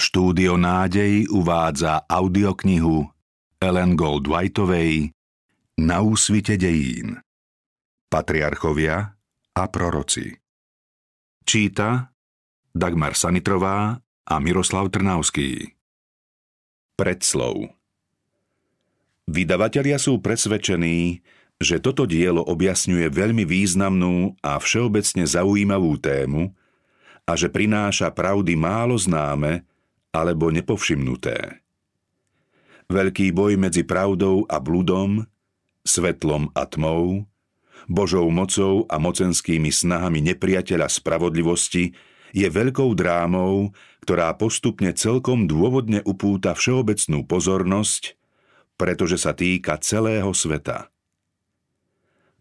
Štúdio Nádej uvádza audioknihu Ellen Gold-Whiteovej Na úsvite dejín. Patriarchovia a proroci. Číta Dagmar Sanitrová a Miroslav Trnavský. Predslov Vydavatelia sú presvedčení, že toto dielo objasňuje veľmi významnú a všeobecne zaujímavú tému a že prináša pravdy málo známe, alebo nepovšimnuté. Veľký boj medzi pravdou a bludom, svetlom a tmou, Božou mocou a mocenskými snahami nepriateľa spravodlivosti je veľkou drámou, ktorá postupne celkom dôvodne upúta všeobecnú pozornosť, pretože sa týka celého sveta.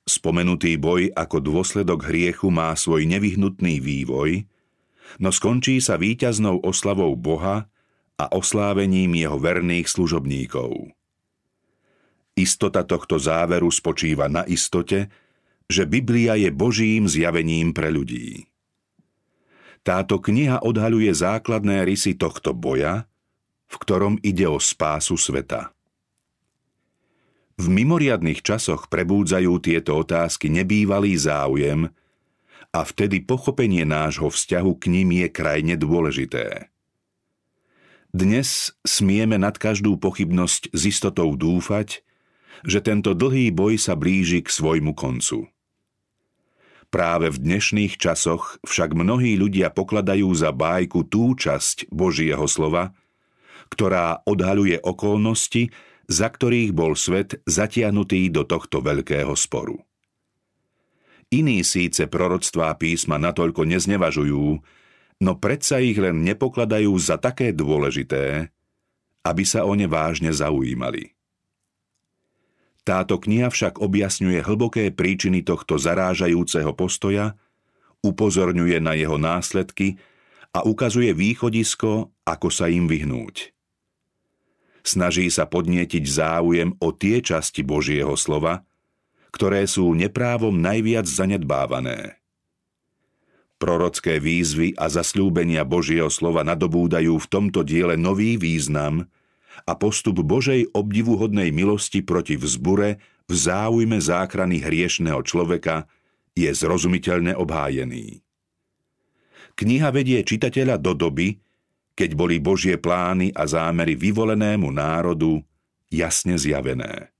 Spomenutý boj ako dôsledok hriechu má svoj nevyhnutný vývoj, no skončí sa víťaznou oslavou Boha a oslávením jeho verných služobníkov. Istota tohto záveru spočíva na istote, že Biblia je Božím zjavením pre ľudí. Táto kniha odhaľuje základné rysy tohto boja, v ktorom ide o spásu sveta. V mimoriadných časoch prebúdzajú tieto otázky nebývalý záujem a vtedy pochopenie nášho vzťahu k ním je krajne dôležité. Dnes smieme nad každú pochybnosť s istotou dúfať, že tento dlhý boj sa blíži k svojmu koncu. Práve v dnešných časoch však mnohí ľudia pokladajú za bájku tú časť Božieho slova, ktorá odhaľuje okolnosti, za ktorých bol svet zatiahnutý do tohto veľkého sporu. Iní síce proroctvá písma natoľko neznevažujú, no predsa ich len nepokladajú za také dôležité, aby sa o ne vážne zaujímali. Táto kniha však objasňuje hlboké príčiny tohto zarážajúceho postoja, upozorňuje na jeho následky a ukazuje východisko, ako sa im vyhnúť. Snaží sa podnietiť záujem o tie časti Božieho slova, ktoré sú neprávom najviac zanedbávané. Prorocké výzvy a zasľúbenia Božieho slova nadobúdajú v tomto diele nový význam a postup Božej obdivuhodnej milosti proti vzbure v záujme záchrany hriešného človeka je zrozumiteľne obhájený. Kniha vedie čitateľa do doby, keď boli Božie plány a zámery vyvolenému národu jasne zjavené.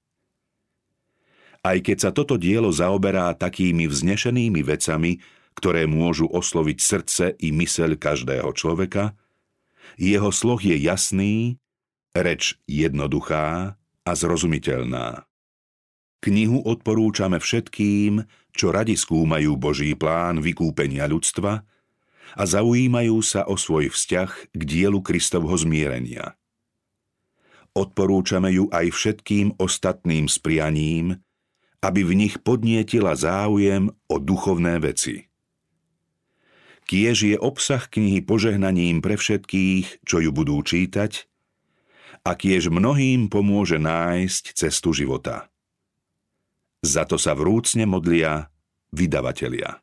Aj keď sa toto dielo zaoberá takými vznešenými vecami, ktoré môžu osloviť srdce i myseľ každého človeka, jeho sloh je jasný, reč jednoduchá a zrozumiteľná. Knihu odporúčame všetkým, čo radi skúmajú Boží plán vykúpenia ľudstva a zaujímajú sa o svoj vzťah k dielu Kristovho zmierenia. Odporúčame ju aj všetkým ostatným sprianím, aby v nich podnietila záujem o duchovné veci. Kiež je obsah knihy požehnaním pre všetkých, čo ju budú čítať, a kiež mnohým pomôže nájsť cestu života. Za to sa vrúcne modlia vydavatelia.